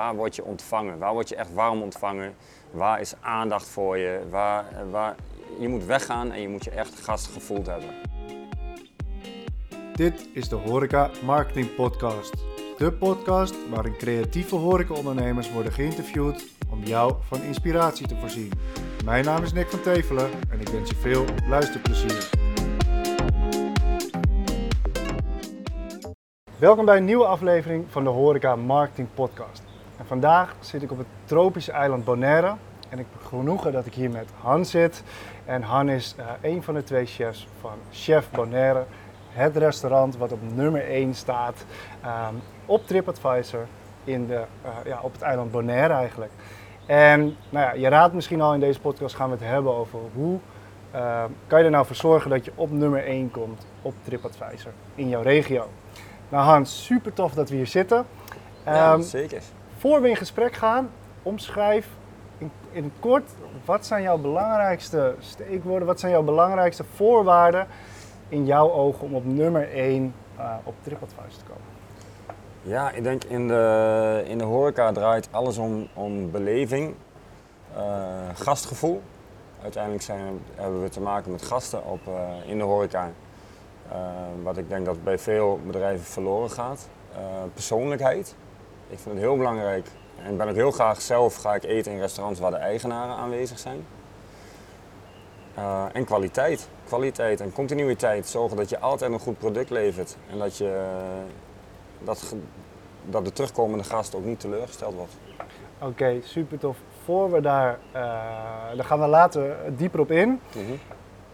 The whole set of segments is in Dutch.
waar word je ontvangen? Waar word je echt warm ontvangen? Waar is aandacht voor je? Waar, waar, je moet weggaan en je moet je echt gastgevoeld hebben. Dit is de Horeca Marketing Podcast. De podcast waarin creatieve horecaondernemers worden geïnterviewd om jou van inspiratie te voorzien. Mijn naam is Nick van Tevelen en ik wens je veel luisterplezier. Welkom bij een nieuwe aflevering van de Horeca Marketing Podcast. En vandaag zit ik op het tropische eiland Bonaire en ik heb genoegen dat ik hier met Han zit. En Han is uh, een van de twee chefs van Chef Bonaire, het restaurant wat op nummer 1 staat um, op TripAdvisor in de, uh, ja, op het eiland Bonaire eigenlijk. En nou ja, je raadt misschien al in deze podcast gaan we het hebben over hoe uh, kan je er nou voor zorgen dat je op nummer 1 komt op TripAdvisor in jouw regio. Nou Hans, super tof dat we hier zitten. Ja, um, zeker. Voor we in gesprek gaan, omschrijf in, in kort, wat zijn jouw belangrijkste steekwoorden, wat zijn jouw belangrijkste voorwaarden in jouw ogen om op nummer 1 uh, op TripAdvisor te komen? Ja, ik denk in de, in de horeca draait alles om, om beleving, uh, gastgevoel. Uiteindelijk zijn, hebben we te maken met gasten op, uh, in de horeca. Wat ik denk dat bij veel bedrijven verloren gaat. persoonlijkheid. Ik vind het heel belangrijk en ben ook heel graag zelf ga ik eten in restaurants waar de eigenaren aanwezig zijn. Uh, en kwaliteit. Kwaliteit en continuïteit. Zorgen dat je altijd een goed product levert. En dat, je, dat, dat de terugkomende gast ook niet teleurgesteld wordt. Oké, okay, super tof. Voor we daar, uh, daar gaan we later dieper op in. Mm -hmm.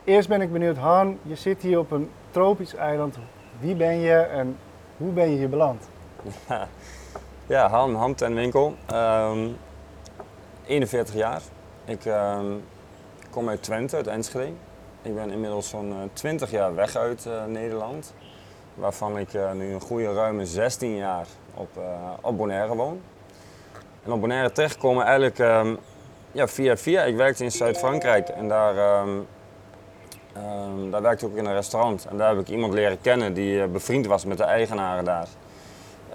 Eerst ben ik benieuwd, Han, je zit hier op een tropisch eiland. Wie ben je en hoe ben je hier beland? Ja, Han, Han ten Winkel. Um, 41 jaar. Ik um, kom uit Twente, uit Enschede. Ik ben inmiddels zo'n uh, 20 jaar weg uit uh, Nederland. Waarvan ik uh, nu een goede ruime 16 jaar op, op Bonaire woon. En op Bonaire terechtkomen eigenlijk um, ja, via via. Ik werkte in Zuid-Frankrijk en daar, daar werkte ik ook in een restaurant. En daar heb ik iemand leren kennen die bevriend was met de eigenaren daar.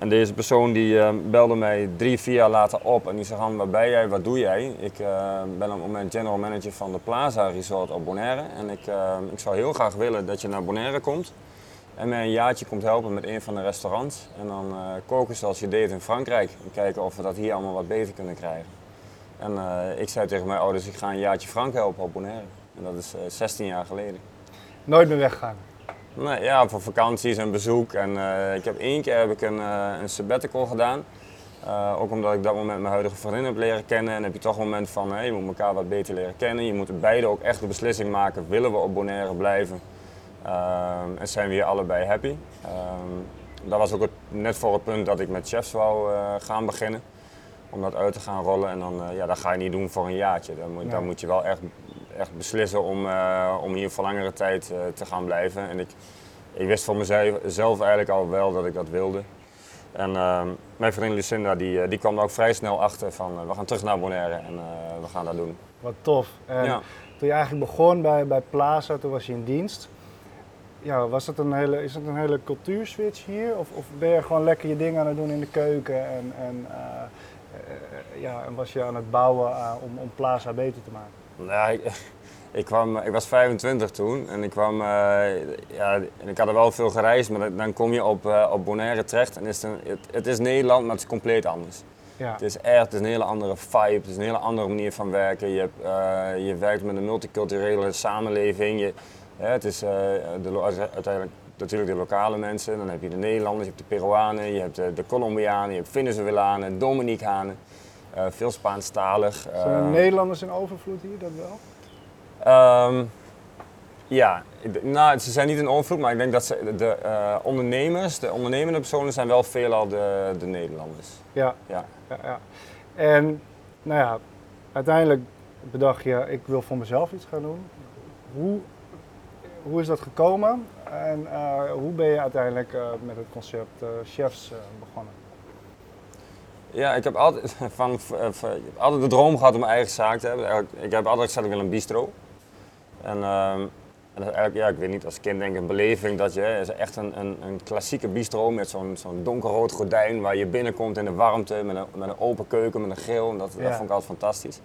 En deze persoon die uh, belde mij drie, vier jaar later op en die zei: Han, waar ben jij? Wat doe jij? Ik uh, ben op het moment general manager van de Plaza Resort op Bonaire. En ik, uh, ik zou heel graag willen dat je naar Bonaire komt. En mij een jaartje komt helpen met een van de restaurants. En dan koken zoals je deed in Frankrijk. En kijken of we dat hier allemaal wat beter kunnen krijgen. En ik zei tegen mijn ouders: ik ga een jaartje Frank helpen op Bonaire. En dat is 16 jaar geleden. Nooit meer weggaan? Nee, ja, voor vakanties en bezoek. En uh, ik heb één keer heb ik een, uh, een sabbatical gedaan. Uh, ook omdat ik dat moment mijn huidige vriendin heb leren kennen. En heb je toch een moment van, hey, je moet elkaar wat beter leren kennen. Je moet beide ook echt de beslissing maken, willen we op Bonaire blijven? en zijn we hier allebei happy? dat was ook het, net voor het punt dat ik met chefs wou gaan beginnen. Om dat uit te gaan rollen. En dan, ja, dat ga je niet doen voor een jaartje. Dan moet, ja. dan moet je wel echt echt beslissen om, uh, om hier voor langere tijd uh, te gaan blijven. En ik, ik wist voor mezelf eigenlijk al wel dat ik dat wilde. En uh, mijn vriendin Lucinda die, die kwam er ook vrij snel achter van we gaan terug naar Bonaire en we gaan dat doen. Wat tof. En ja. Toen je eigenlijk begon bij, bij Plaza, toen was je in dienst. Ja, was dat een hele, is dat een hele cultuurswitch hier? Of, of ben je gewoon lekker je dingen aan het doen in de keuken en, en, ja, en was je aan het bouwen om, om Plaza beter te maken? Nou, ik, ik, kwam, ik was 25 toen en ik kwam, uh, ja, en ik had er wel veel gereisd, maar dan kom je op, uh, op Bonaire terecht en is het, een, het, het, is Nederland, maar het is compleet anders. Ja. Het is echt het is een hele andere vibe, het is een hele andere manier van werken. Je, hebt, uh, je werkt met een multiculturele samenleving. Je, het is de, uiteindelijk natuurlijk de lokale mensen, dan heb je de Nederlanders, je hebt de Peruanen, je hebt de, de Colombianen, je hebt Venezuelanen, Dominicanen. Uh, veel Spaanstalig. Zijn er uh, Nederlanders in overvloed hier, dat wel? Um, ja, nou, ze zijn niet in overvloed, maar ik denk dat ze, de uh, ondernemers, de ondernemende personen zijn wel veelal de, de Nederlanders. Ja. Ja. ja, ja. En nou ja, uiteindelijk bedacht je, ik wil voor mezelf iets gaan doen. Hoe, hoe is dat gekomen en hoe ben je uiteindelijk met het concept chefs begonnen? Ja, ik heb altijd, van, van, altijd de droom gehad om mijn eigen zaak te hebben. Ik heb altijd gezegd, ik wil een bistro. En uh, En eigenlijk, ja, ik weet niet, als kind denk ik een beleving dat je, is echt een, een, een klassieke bistro met zo'n zo'n donkerrood gordijn waar je binnenkomt in de warmte, met een, met een open keuken, met een grill. En dat, Ja. dat vond ik altijd fantastisch.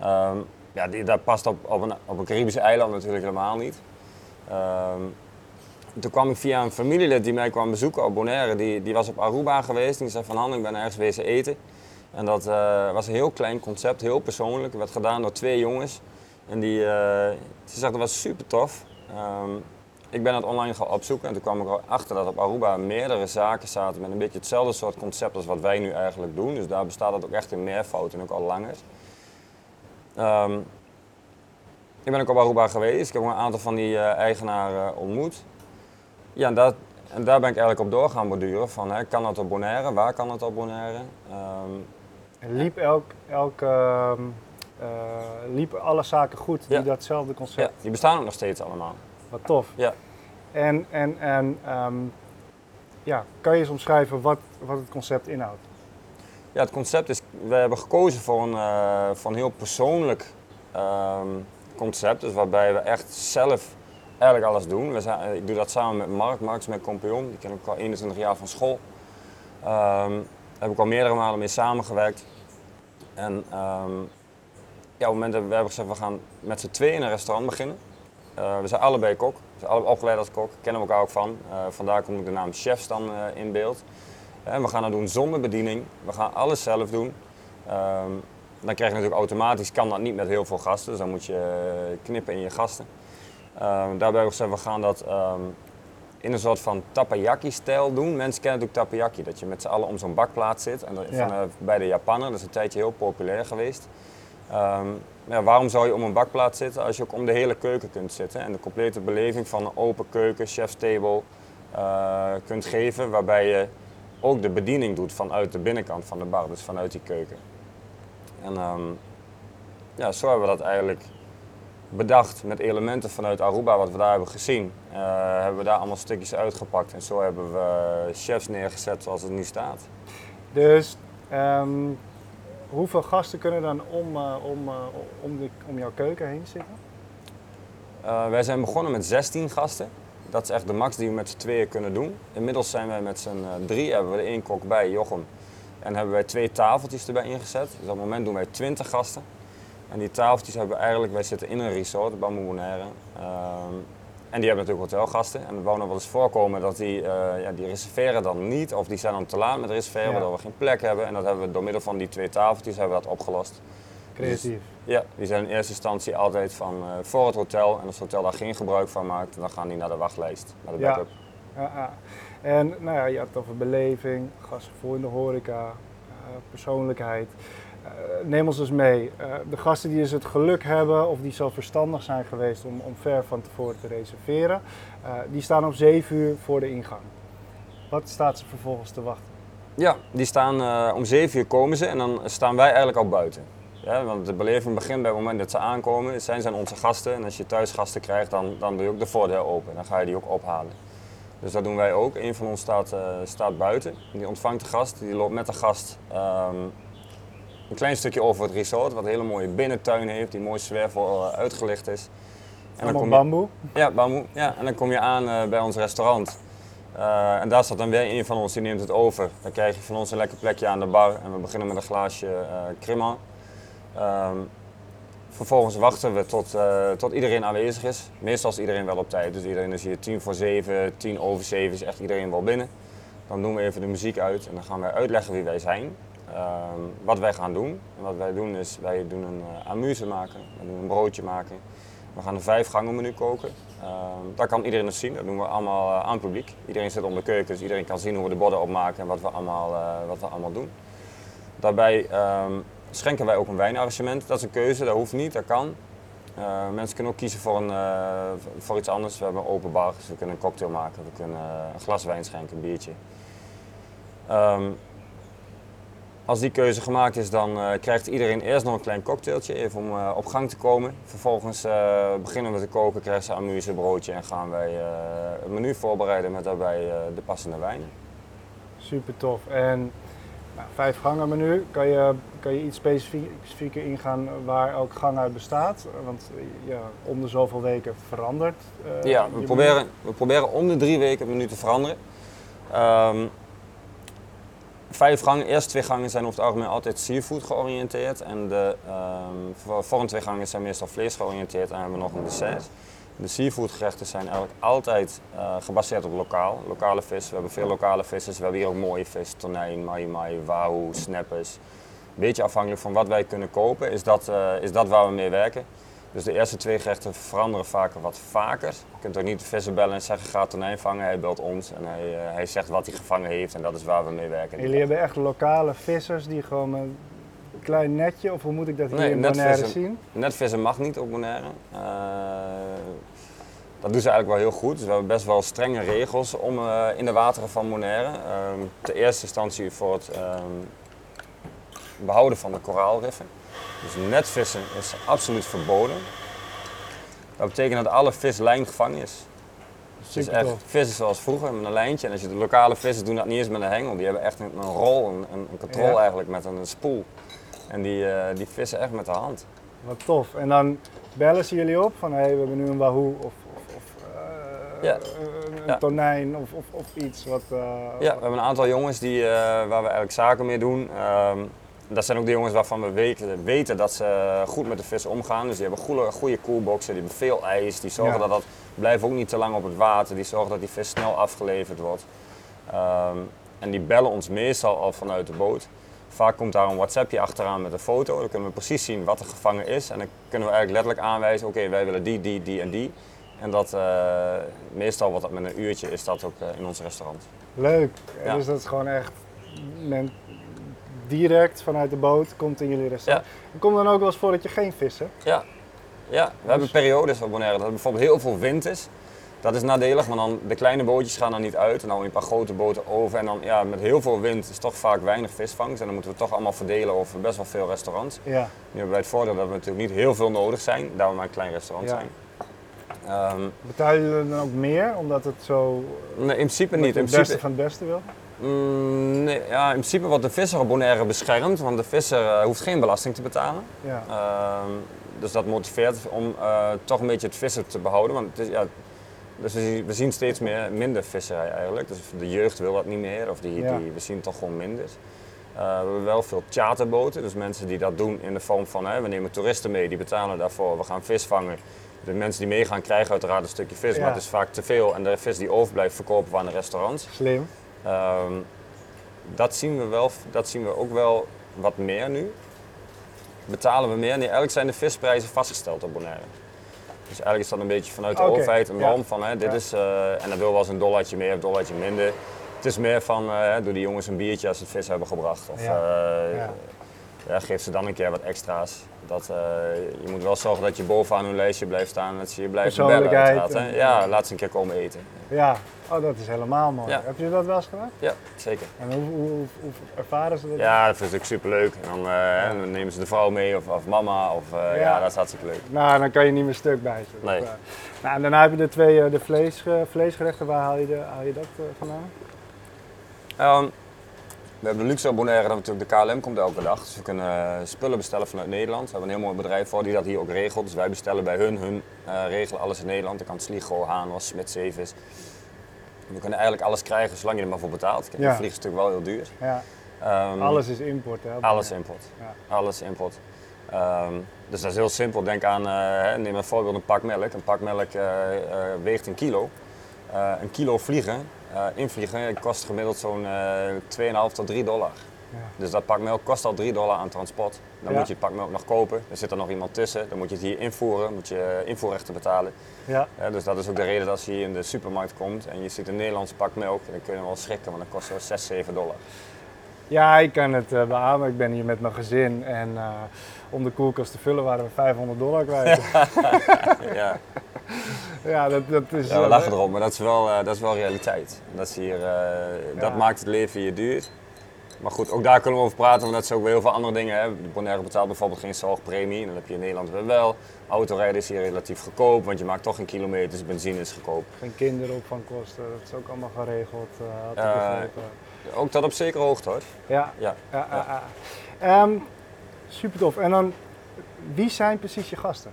Ehm, ja, die, dat past op, op, een, op een Caribische eiland natuurlijk helemaal niet. Ehm, toen kwam ik via een familielid die mij kwam bezoeken op Bonaire. Die, die was op Aruba geweest. Die zei van Han, ik ben ergens wezen eten. En dat eh, was een heel klein concept, heel persoonlijk. Het werd gedaan door twee jongens. En die, eh ze zegt dat was super tof. Ehm, ik ben het online gaan opzoeken en toen kwam ik erachter dat op Aruba meerdere zaken zaten met een beetje hetzelfde soort concept als wat wij nu eigenlijk doen. Dus daar bestaat het ook echt in meervoud en ook al langer. Ehm, ik ben ook op Aruba geweest. Ik heb een aantal van die eh, eigenaren ontmoet. Ja, en, dat, en daar ben ik eigenlijk op door gaan borduren. Van, hè, kan dat op Bonaire? Waar kan het op Bonaire? Ehm, En liep elk, elk, ehm, eh, liepen alle zaken goed die Ja. datzelfde ja, concept? die bestaan ook nog steeds allemaal. Wat tof. Ja. En, en, en ehm, ja, kan je eens omschrijven wat, wat het concept inhoudt? Ja, het concept is, we hebben gekozen voor een, voor een heel persoonlijk concept. Dus waarbij we echt zelf eigenlijk alles doen. We zijn, eh, ik doe dat samen met Mark. Mark is mijn die ken ik al 21 jaar van school. Ehm, daar heb ik al meerdere malen mee samengewerkt. En ehm, ja, op het moment we hebben gezegd, we gaan met z'n tweeën in een restaurant beginnen. Eh, we zijn allebei kok, we zijn opgeleid als kok, kennen elkaar ook van. Eh, vandaar komt de naam chefs dan in beeld. En we gaan dat doen zonder bediening. We gaan alles zelf doen. Ehm, dan krijg je natuurlijk automatisch, kan dat niet met heel veel gasten. Dus dan moet je knippen in je gasten. Ehm, daarbij hebben we gaan dat ehm, in een soort van takoyaki-stijl doen. Mensen kennen natuurlijk takoyaki, dat je met z'n allen om zo'n bakplaat zit. En dat, Ja. van, eh, bij de Japaner, dat is een tijdje heel populair geweest. Ehm, ja, waarom zou je om een bakplaat zitten als je ook om de hele keuken kunt zitten en de complete beleving van een open keuken, chef's table eh, kunt geven, waarbij je ook de bediening doet vanuit de binnenkant van de bar, dus vanuit die keuken. En ja, zo hebben we dat eigenlijk bedacht met elementen vanuit Aruba, wat we daar hebben gezien. Eh, hebben we daar allemaal stukjes uitgepakt en zo hebben we chefs neergezet zoals het nu staat. Dus ehm, hoeveel gasten kunnen dan om, eh, om, eh, om, de, om jouw keuken heen zitten? Eh, wij zijn begonnen met 16 gasten. Dat is echt de max die we met z'n tweeën kunnen doen. Inmiddels zijn wij met z'n eh, drie, hebben we er één kok bij, Jochem. En hebben wij twee tafeltjes erbij ingezet. Dus op het moment doen wij 20 gasten. En die tafeltjes hebben we eigenlijk, wij zitten in een resort, Bamboe Bonaire. Ehm, en die hebben natuurlijk hotelgasten. En het wou nog wel eens voorkomen dat die, eh, ja, die reserveren dan niet. Of die zijn dan te laat met reserveren, Ja. waardoor we geen plek hebben. En dat hebben we door middel van die twee tafeltjes hebben we dat opgelost. Creatief. Ja, die zijn in eerste instantie altijd van eh, voor het hotel. En als het hotel daar geen gebruik van maakt, dan gaan die naar de wachtlijst, naar de Ja. backup. Ja, ja. En nou ja, je had het over beleving, gasten voor in de horeca, eh, persoonlijkheid. Eh, neem ons dus mee. Eh, de gasten die dus het geluk hebben of die zo verstandig zijn geweest om, om ver van tevoren te reserveren, eh, die staan om 7 uur voor de ingang. Wat staat ze vervolgens te wachten? Ja, die staan om 7 uur komen ze en dan staan wij eigenlijk al buiten. Ja, want de beleving begint bij het moment dat ze aankomen. Zijn zijn onze gasten en als je thuis gasten krijgt, dan, dan doe je ook de voordeur open. Dan ga je die ook ophalen. Dus dat doen wij ook. Een van ons staat, staat buiten. Die ontvangt de gast. Die loopt met de gast ehm, een klein stukje over het resort. Wat een hele mooie binnentuin heeft. Die mooi zwervol eh, uitgelicht is. En Allemaal je- bamboe. Ja, bamboe. Ja, en dan kom je aan eh, bij ons restaurant. Eh, en daar staat dan weer een van ons, die neemt het over. Dan krijg je van ons een lekker plekje aan de bar en we beginnen met een glaasje crema. Ehm, vervolgens wachten we tot, tot iedereen aanwezig is. Meestal is iedereen wel op tijd, dus iedereen is hier tien voor zeven, tien over zeven is echt iedereen wel binnen. Dan doen we even de muziek uit en dan gaan wij uitleggen wie wij zijn, wat wij gaan doen. En wat wij doen is, wij doen een eh, amuse maken, we doen een broodje maken. We gaan een vijf gangen menu koken. Ehm daar kan iedereen het zien, dat doen we allemaal eh, aan het publiek. Iedereen zit om de keuken, dus iedereen kan zien hoe we de borden opmaken en wat we allemaal, eh, wat we allemaal doen. Daarbij ehm, schenken wij ook een wijnarrangement. Dat is een keuze, dat hoeft niet, dat kan. Mensen kunnen ook kiezen voor, een, voor iets anders. We hebben een open bar, dus we kunnen een cocktail maken. We kunnen een glas wijn schenken, een biertje. Ehm, als die keuze gemaakt is, dan eh, krijgt iedereen eerst nog een klein cocktailtje, even om eh, op gang te komen. Vervolgens eh, beginnen we te koken, krijgen ze amuse, een broodje en gaan wij het menu voorbereiden met daarbij de passende wijnen. Super tof. En Nou, vijf gangen menu. Kan je, kan je iets specifie- specifieker ingaan waar elke gang uit bestaat? Want ja, om de zoveel weken verandert. Ja, we menu. proberen, we proberen om de drie weken het menu te veranderen. Ehm, vijf gangen, eerste twee gangen zijn over het algemeen altijd seafood georiënteerd. En de voor- volgende twee gangen zijn meestal vlees georiënteerd en hebben we nog een dessert. De seafood gerechten zijn eigenlijk altijd eh, gebaseerd op lokaal, lokale vis. We hebben veel lokale vissers. We hebben hier ook mooie vis, tonijn, mahi-mahi, wahoo, snappers. Beetje afhankelijk van wat wij kunnen kopen, is dat, eh, is dat waar we mee werken. Dus de eerste twee gerechten veranderen vaker wat vaker. Je kunt ook niet de visser bellen en zeggen ga tonijn vangen. Hij belt ons en hij, eh, hij zegt wat hij gevangen heeft en dat is waar we mee werken. En jullie hebben echt lokale vissers die gewoon een klein netje, of hoe moet ik dat hier Nee, in Bonaire vissen. zien? Netvissen mag niet op Bonaire. Eh, dat doen ze eigenlijk wel heel goed. Dus we hebben best wel strenge regels om, eh, in de wateren van Bonaire. Ehm ten eerste instantie voor het ehm, behouden van de koraalriffen. Dus netvissen is absoluut verboden. Dat betekent dat alle vis lijm gevangen is. Dus echt vissen zoals vroeger met een lijntje. En als je de lokale vissen doen dat niet eens met een hengel. Die hebben echt een, een rol, een, een controle Ja. eigenlijk met een, spoel. En die, eh, die vissen echt met de hand. Wat tof. En dan bellen ze jullie op van hé, hey, we hebben nu een wahoo of, of, of eh, Ja. een, Ja. tonijn of, of, of iets wat... eh, Ja, we hebben een aantal jongens die, waar we eigenlijk zaken mee doen. Ehm, dat zijn ook de jongens waarvan we weten, weten dat ze goed met de vis omgaan. Dus die hebben goede, goede koelboxen, die hebben veel ijs. Die zorgen Ja. dat dat blijft ook niet te lang op het water. Die zorgen dat die vis snel afgeleverd wordt. Ehm, en die bellen ons meestal al vanuit de boot. Vaak komt daar een WhatsAppje achteraan met een foto. Dan kunnen we precies zien wat er gevangen is. En dan kunnen we eigenlijk letterlijk aanwijzen, oké, wij willen die, die, die en die. En dat, eh, meestal wordt dat met een uurtje, is dat ook eh, in ons restaurant. Leuk. Ja. Dus dat is gewoon echt men, direct vanuit de boot komt in jullie restaurant. En Komt dan ook wel eens voor dat je geen vis hebt? Ja, ja we hebben periodes op Bonaire dat er bijvoorbeeld heel veel wind is. Dat is nadelig, want dan de kleine bootjes gaan er niet uit en dan een paar grote boten over. En dan ja, met heel veel wind is toch vaak weinig visvangst en dan moeten we toch allemaal verdelen over best wel veel restaurants. Ja. Nu hebben wij het voordeel dat we natuurlijk niet heel veel nodig zijn, daar we maar een klein restaurant Ja. zijn. Ehm, Betalen jullie dan ook meer omdat het zo nee, in principe niet. je In het beste principe, van het beste wil? Mm, nee, ja, in principe wordt de visser op Bonaire beschermd, want de visser eh, hoeft geen belasting te betalen. Ja. Ehm, dus dat motiveert om eh, toch een beetje het vissen te behouden. Want het is, ja, dus we, zien- we zien steeds meer, minder visserij eigenlijk. Dus de jeugd wil dat niet meer, of die, Ja. die, we zien toch gewoon minder. Eh, we hebben wel veel charterboten, dus mensen die dat doen in de vorm van hè, we nemen toeristen mee, die betalen daarvoor, we gaan vis vangen. De mensen die meegaan krijgen uiteraard een stukje vis, Ja. maar het is vaak te veel en de vis die overblijft verkopen we aan de restaurants. Slim. Ehm, dat, zien we wel, dat zien we ook wel wat meer nu. Betalen we meer? Nee, eigenlijk zijn de visprijzen vastgesteld op Bonaire. Dus eigenlijk is dat een beetje vanuit de overheid een ja. norm van hè, dit Ja. is, eh, en dan wil wel eens een dollartje meer of een dollartje minder. Het is meer van, eh, doe die jongens een biertje als ze het vis hebben gebracht. Of Ja. eh, Ja. ja, geef ze dan een keer wat extra's. Dat, eh, je moet wel zorgen dat je bovenaan hun lijstje blijft staan en dat ze je blijven bellen Persoonlijkheid uiteraard. hè. en- Ja, laat ze een keer komen eten. Ja. Oh, dat is helemaal mooi. Ja. Heb je dat wel eens gedaan? Ja, zeker. En hoe, hoe, hoe, hoe ervaren ze dat? Ja, dat vind ik superleuk. En dan, eh, hè, dan nemen ze de vrouw mee of, of mama. Of, eh, ja. Ja. dat is hartstikke leuk. Nou, dan kan je niet meer stuk bij ze. Nee. Nou, en daarna heb je de twee de vlees, vleesgerechten. Waar haal je, de, haal je dat vandaan? Ehm, we hebben de luxe Bonaire dat natuurlijk de KLM komt elke dag. Dus we kunnen eh, spullen bestellen vanuit Nederland. We hebben een heel mooi bedrijf voor die dat hier ook regelt. Dus wij bestellen bij hun, hun eh, regelen alles in Nederland. Dan kan Sligo, Hanos, Smit, Zeevis. We kunnen eigenlijk alles krijgen zolang je er maar voor betaalt. Kijk, Ja. Een vlieg is natuurlijk wel heel duur. Ja, Ehm, alles is import. Hè, Alles import. Ja. Alles import. Ehm, dus dat is heel simpel. Denk aan, eh, neem een voorbeeld, een pak melk. Een pak melk weegt een kilo. Een kilo vliegen, eh, invliegen, kost gemiddeld zo'n eh 2,5 tot 3 dollar. Ja. Dus dat pak melk kost al 3 dollar aan transport. Dan Ja. moet je het pak melk nog kopen. Er zit er nog iemand tussen. Dan moet je het hier invoeren. moet je eh, invoerrechten betalen. Ja. Eh, dus dat is ook de reden dat als je hier in de supermarkt komt en je ziet een Nederlandse pak melk, dan kun je wel schrikken, want dat kost zo 6, 7 dollar. ja, ik kan het eh, beamen. Ik ben hier met mijn gezin. En eh, om de koelkast te vullen waren we 500 dollar kwijt. ja. ja, dat, dat is... Ja, we eh, lachen erop, maar dat is wel, eh, dat is wel realiteit. Dat, is hier, eh, dat maakt het leven hier duur. Maar goed, ook daar kunnen we over praten, want dat zijn ook weer heel veel andere dingen. Hè. Bonaire betaalt bijvoorbeeld geen zorgpremie, en dat heb je in Nederland wel. Autorijden is hier relatief goedkoop, want je maakt toch geen kilometers, benzine is goedkoop. Geen kinderopvangkosten, dat is ook allemaal geregeld. had ik begrepen. ook tot op zekere hoogte hoor. Ja, Ja. ja, ja. ja. Super tof. En dan, wie zijn precies je gasten?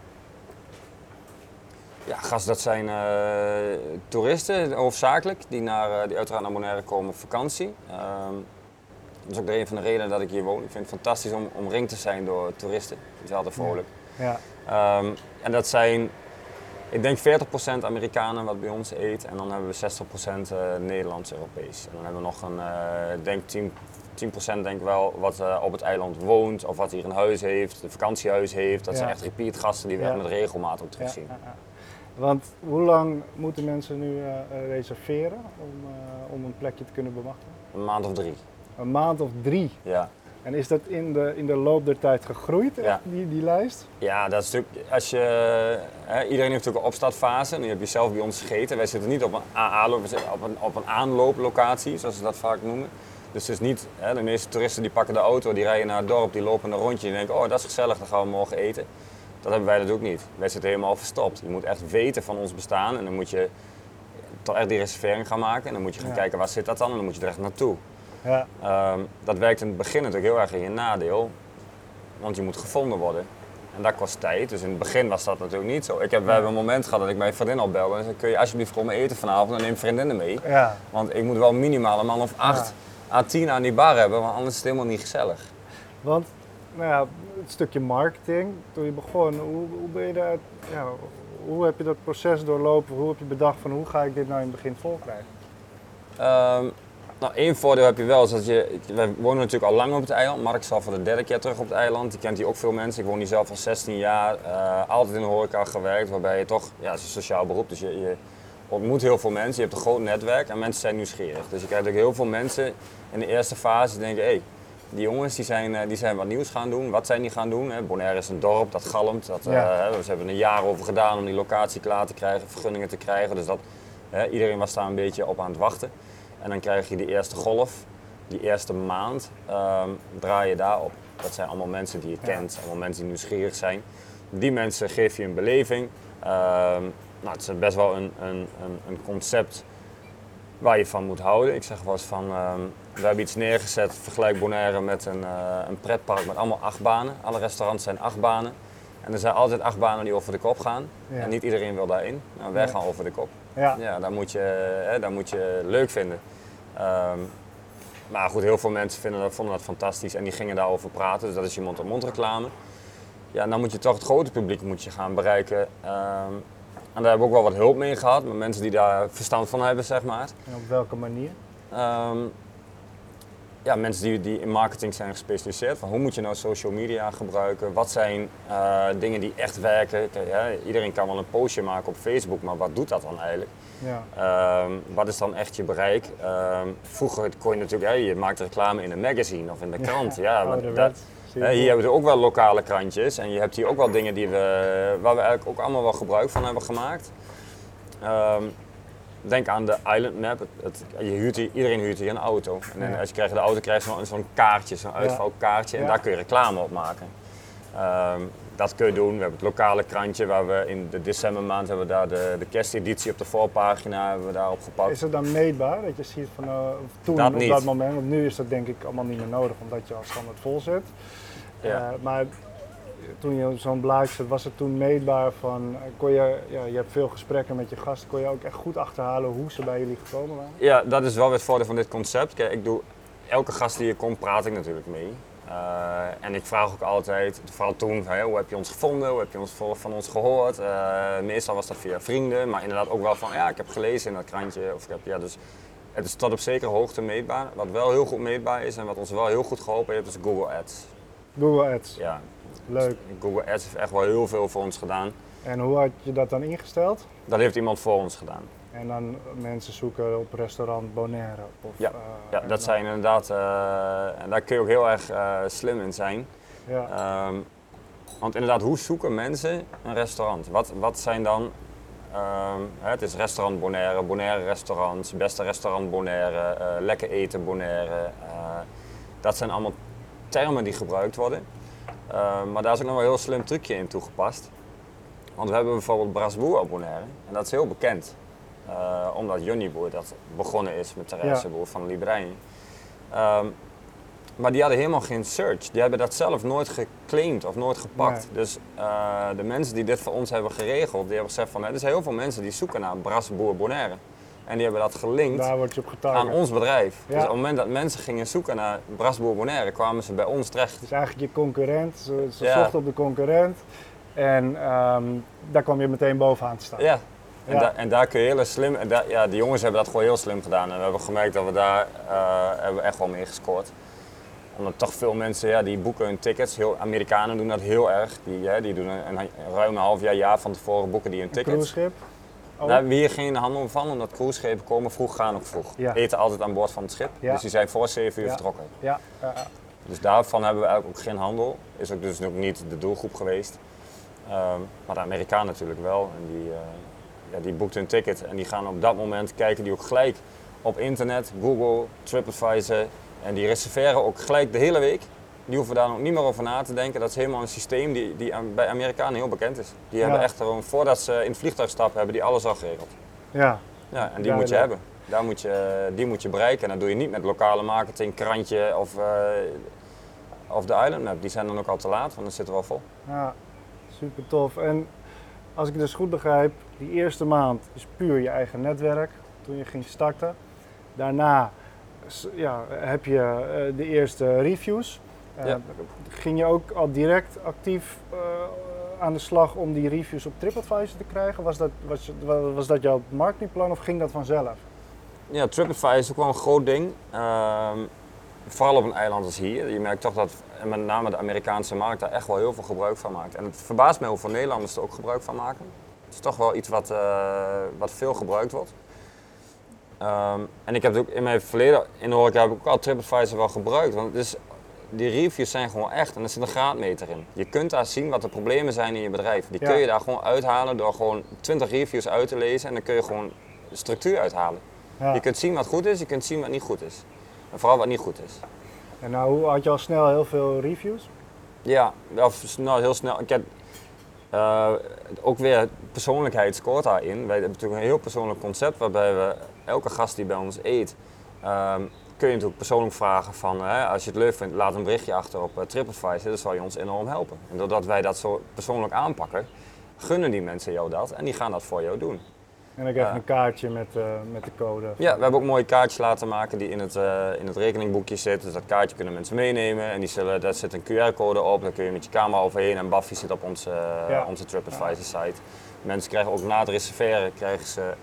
Ja, gast, dat zijn eh, toeristen hoofdzakelijk, die, naar, eh, die uiteraard naar Bonaire komen op vakantie. Ehm, dat is ook de een van de redenen dat ik hier woon. Ik vind het fantastisch om omringd te zijn door toeristen. Die zijn altijd vrolijk. Ja, Ehm, en dat zijn, ik denk 40% Amerikanen wat bij ons eet. En dan hebben we 60% eh Nederlands-Europees. En dan hebben we nog een, ik denk 10, 10% denk ik wel wat eh, op het eiland woont. Of wat hier een huis heeft, een vakantiehuis heeft. Dat Ja. zijn echt repeat gasten die we echt met regelmaat ook terugzien. Want hoe lang moeten mensen nu eh, eh, reserveren om, om een plekje te kunnen bemachtigen? Een maand of drie. Een maand of drie. Ja. En is dat in de, in de loop der tijd gegroeid, echt, die, die lijst? Ja, dat is natuurlijk, als je, hè, iedereen heeft natuurlijk een opstartfase. Nu heb je zelf bij ons gegeten. Wij zitten niet op een AA-loop, we zitten op een, op een aanlooplocatie, zoals ze dat vaak noemen. Dus het is niet, hè, de meeste toeristen die pakken de auto, die rijden naar het dorp, die lopen een rondje en denken, oh dat is gezellig, dan gaan we morgen eten. Dat hebben wij natuurlijk niet. Wij zitten helemaal verstopt. Je moet echt weten van ons bestaan en dan moet je toch echt die reservering gaan maken. En dan moet je gaan Ja. kijken waar zit dat dan en dan moet je er echt naartoe. Ja, Ehm, dat werkt in het begin natuurlijk heel erg in je nadeel, want je moet gevonden worden. En dat kost tijd, dus in het begin was dat natuurlijk niet zo. Ik heb, we hebben een moment gehad dat ik mijn vriendin al belde en zei, kun je alsjeblieft komen eten vanavond en neem vriendinnen mee. ja. Want ik moet wel minimaal een man of acht à tien aan die bar hebben, want anders is het helemaal niet gezellig. Want nou ja, het stukje marketing, toen je begon, hoe, hoe ben je daar, ja, hoe heb je dat proces doorlopen? Hoe heb je bedacht van hoe ga ik dit nou in het begin vol krijgen? Ehm, nou, één voordeel heb je wel, is dat je, wij wonen natuurlijk al lang op het eiland. Mark is al voor de derde keer terug op het eiland. Die kent hier ook veel mensen. Ik woon hier zelf al 16 jaar, eh, altijd in de horeca gewerkt, waarbij je toch, ja, het is een sociaal beroep, dus je, je ontmoet heel veel mensen. Je hebt een groot netwerk en mensen zijn nieuwsgierig. Dus je krijgt ook heel veel mensen in de eerste fase die denken, hé, hey, die jongens die zijn, eh, die zijn wat nieuws gaan doen. Wat zijn die gaan doen? Bonaire is een dorp, dat galmt. Dat, eh, Ja. ze hebben er een jaar over gedaan om die locatie klaar te krijgen, vergunningen te krijgen. Dus dat, iedereen was daar een beetje op aan het wachten. En dan krijg je die eerste golf, die eerste maand ehm, draai je daarop. Dat zijn allemaal mensen die je Ja. kent, allemaal mensen die nieuwsgierig zijn. Die mensen geef je een beleving. Nou, het is best wel een, een, een, een concept waar je van moet houden. Ik zeg wel eens van, ehm, we hebben iets neergezet, vergelijk Bonaire met een, eh, een pretpark met allemaal achtbanen. Alle restaurants zijn achtbanen. En er zijn altijd achtbanen die over de kop gaan. Ja. En niet iedereen wil daarin. Nou, wij gaan over de kop. Ja, Ja, dat moet je, hè, dat moet je leuk vinden. Ehm, maar goed, heel veel mensen vinden dat, vonden dat fantastisch en die gingen daarover praten. Dus dat is je mond-op-mond reclame. Ja, dan moet je toch het grote publiek moet je gaan bereiken. Ehm, en daar hebben we ook wel wat hulp mee gehad, met mensen die daar verstand van hebben, zeg maar. en op welke manier? Ehm, ja, mensen die, die in marketing zijn gespecialiseerd. Van hoe moet je nou social media gebruiken? Wat zijn eh, dingen die echt werken? Kijk, ja, iedereen kan wel een postje maken op Facebook, maar wat doet dat dan eigenlijk? Ja, Ehm, wat is dan echt je bereik? Eelijk? vroeger kon je natuurlijk, je maakte reclame in een magazine of in de krant. Ja, maar dat, hier hebben we ook wel lokale krantjes en je hebt hier ook wel dingen die we, waar we eigenlijk ook allemaal wel gebruik van hebben gemaakt. Ehm, denk aan de Island Map. Het, het- je huurt hier, iedereen huurt hier een auto. En als je krijgt de auto, krijg je zo'n kaartje, zo'n uitvouwkaartje en daar kun je reclame op maken. Ehm, dat kun je doen. We hebben het lokale krantje waar we in de decembermaand hebben we daar de, de kersteditie op de voorpagina hebben we daarop gepakt. Is het dan meetbaar dat je ziet van uh, toen Dat op dat moment? Want nu is dat denk ik allemaal niet meer nodig omdat je al standaard vol zit. Ja. Eh, maar toen je zo'n blaadje zat, was het toen meetbaar van, eh, kon je, ja, je hebt veel gesprekken met je gasten, kon je ook echt goed achterhalen hoe ze bij jullie gekomen waren? Ja, dat is wel weer het voordeel van dit concept. Kijk, ik doe elke gast die hier komt, praat ik natuurlijk mee. Eh, en ik vraag ook altijd, vooral toen, hoe heb je ons gevonden? Hoe heb je ons van ons gehoord? Eh, meestal was dat via vrienden, maar inderdaad ook wel van, ja, ik heb gelezen in dat krantje. Of ik heb, ja, dus het is tot op zekere hoogte meetbaar. Wat wel heel goed meetbaar is en wat ons wel heel goed geholpen heeft, is Google Ads. Google Ads, Ja, leuk. Google Ads heeft echt wel heel veel voor ons gedaan. En hoe had je dat dan ingesteld? Dat heeft iemand voor ons gedaan. En dan mensen zoeken op restaurant Bonaire? Of, Ja. eh, Ja, dat dan- zijn inderdaad, eh, en daar kun je ook heel erg eh, slim in zijn. Ja, Ehm, want inderdaad, hoe zoeken mensen een restaurant? Wat, wat zijn dan, ehm, hè, het is restaurant Bonaire, Bonaire restaurants, beste restaurant Bonaire, eh, lekker eten Bonaire. eh, dat zijn allemaal termen die gebruikt worden. Ehm, maar daar is ook nog wel een heel slim trucje in toegepast. Want we hebben bijvoorbeeld Brasboer op Bonaire en dat is heel bekend. Eh, omdat Johnny Boer dat begonnen is met Therese Ja. Boer van Librei. Ehm, maar die hadden helemaal geen search. Die hebben dat zelf nooit geclaimd of nooit gepakt. Dus uh, de mensen die dit voor ons hebben geregeld, die hebben gezegd van... er zijn heel veel mensen die zoeken naar Brasboer Bonaire. En die hebben dat gelinkt Daar word je op aan ons bedrijf. Dus op het moment dat mensen gingen zoeken naar Brasboer Bonaire, kwamen ze bij ons terecht. Dus eigenlijk je concurrent, ze, ze zochten op de concurrent. En um, daar kwam je meteen bovenaan te staan. Ja, en, ja. en, daar kun je heel slim, en ja, die jongens hebben dat gewoon heel slim gedaan. En we hebben gemerkt dat we daar uh, hebben echt wel mee gescoord. Omdat toch veel mensen, ja, die boeken hun tickets. Heel, Amerikanen doen dat heel erg. Die, hè, die doen een, een, ruim een half jaar, jaar van tevoren boeken die hun tickets. Een cruiseschip? Oh. Daar hebben we hier geen handel van, omdat cruiseschepen komen vroeg, gaan ook vroeg. Ja. Eten altijd aan boord van het schip. Dus die zijn voor 7 uur vertrokken. Ja. Dus daarvan hebben we eigenlijk ook geen handel. Is ook dus ook niet de doelgroep geweest. Um, maar de Amerikanen natuurlijk wel. En die, uh, ja, die boekt hun ticket en die gaan op dat moment kijken die ook gelijk op internet, Google, TripAdvisor. En die reserveren ook gelijk de hele week. Die hoeven daar nog niet meer over na te denken. Dat is helemaal een systeem die, die bij Amerikanen heel bekend is. Die hebben echt gewoon, voordat ze in het vliegtuig stappen, hebben die alles al geregeld. Ja. Ja, en die moet je hebben. Daar moet je, die moet je bereiken. En dat doe je niet met lokale marketing, krantje of, uh, of de Island Map. Die zijn dan ook al te laat, want dan zitten we al vol. Ja, super tof. En als ik het dus goed begrijp, die eerste maand is puur je eigen netwerk toen je ging starten. Daarna ja, heb je uh, de eerste reviews. Ja. Ging je ook al direct actief uh, aan de slag om die reviews op TripAdvisor te krijgen? Was dat, was, was dat jouw marketingplan of ging dat vanzelf? Ja, TripAdvisor is ook wel een groot ding. Ehm, vooral op een eiland als hier. Je merkt toch dat met name de Amerikaanse markt daar echt wel heel veel gebruik van maakt. En het verbaast mij hoeveel Nederlanders er ook gebruik van maken. Het is toch wel iets wat, uh, wat veel gebruikt wordt. Um, en ik heb het ook in mijn verleden in de horeca heb ik ook al TripAdvisor wel gebruikt. Want het is, die reviews zijn gewoon echt en er zit een graadmeter in. Je kunt daar zien wat de problemen zijn in je bedrijf. Die kun je daar gewoon uithalen door gewoon 20 reviews uit te lezen en dan kun je gewoon structuur uithalen. Ja. Je kunt zien wat goed is, je kunt zien wat niet goed is. En vooral wat niet goed is. En nou, had je al snel heel veel reviews? Ja, of snel, heel snel. Ik heb, uh, ook weer persoonlijkheid scoort daarin. Wij hebben natuurlijk een heel persoonlijk concept waarbij we elke gast die bij ons eet, um, kun je natuurlijk persoonlijk vragen van als je het leuk vindt, laat een berichtje achter op uh, TripAdvisor. Dat zal je ons enorm helpen. En doordat wij dat zo persoonlijk aanpakken, gunnen die mensen jou dat en die gaan dat voor jou doen. En dan krijg je een kaartje met, uh, met de code. Ja, we hebben ook mooie kaartjes laten maken die in het, uh, in het rekeningboekje zitten. Dus dat kaartje kunnen mensen meenemen. En die zullen, daar zit een QR-code op, daar kun je met je camera overheen. En Baffy zit op onze, ja. onze TripAdvisor site. Mensen krijgen ook na het reserveren krijgen ze,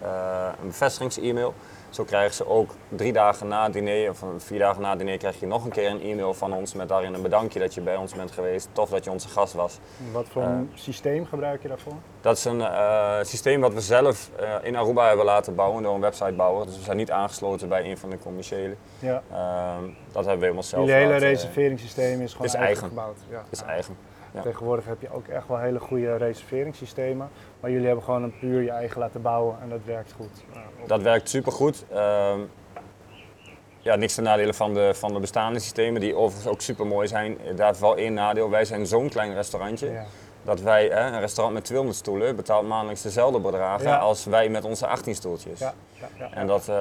een bevestigings-e-mail. Zo krijgen ze ook drie dagen na het diner, of vier dagen na het diner, krijg je nog een keer een e-mail van ons met daarin een bedankje dat je bij ons bent geweest. Tof dat je onze gast was. Wat voor een uh, systeem gebruik je daarvoor? Dat is een uh, systeem wat we zelf uh, in Aruba hebben laten bouwen door een websitebouwer. Dus we zijn niet aangesloten bij een van de commerciële. Ja. Ehm, dat hebben we helemaal zelf. Je hele reserveringssysteem is gewoon is eigen, eigen gebouwd. Ja. is eigen. Ja. Tegenwoordig heb je ook echt wel hele goede reserveringssystemen. Maar jullie hebben gewoon een puur je eigen laten bouwen en dat werkt goed. Dat werkt supergoed. Uh, ja, niks ten nadele van de, van de bestaande systemen, die overigens ook super mooi zijn. Daar is wel één nadeel. Wij zijn zo'n klein restaurantje. Ja. Dat wij, hè, een restaurant met 200 stoelen, betaalt maandelijks dezelfde bedragen ja. als wij met onze 18 stoeltjes. Ja. En dat, uh,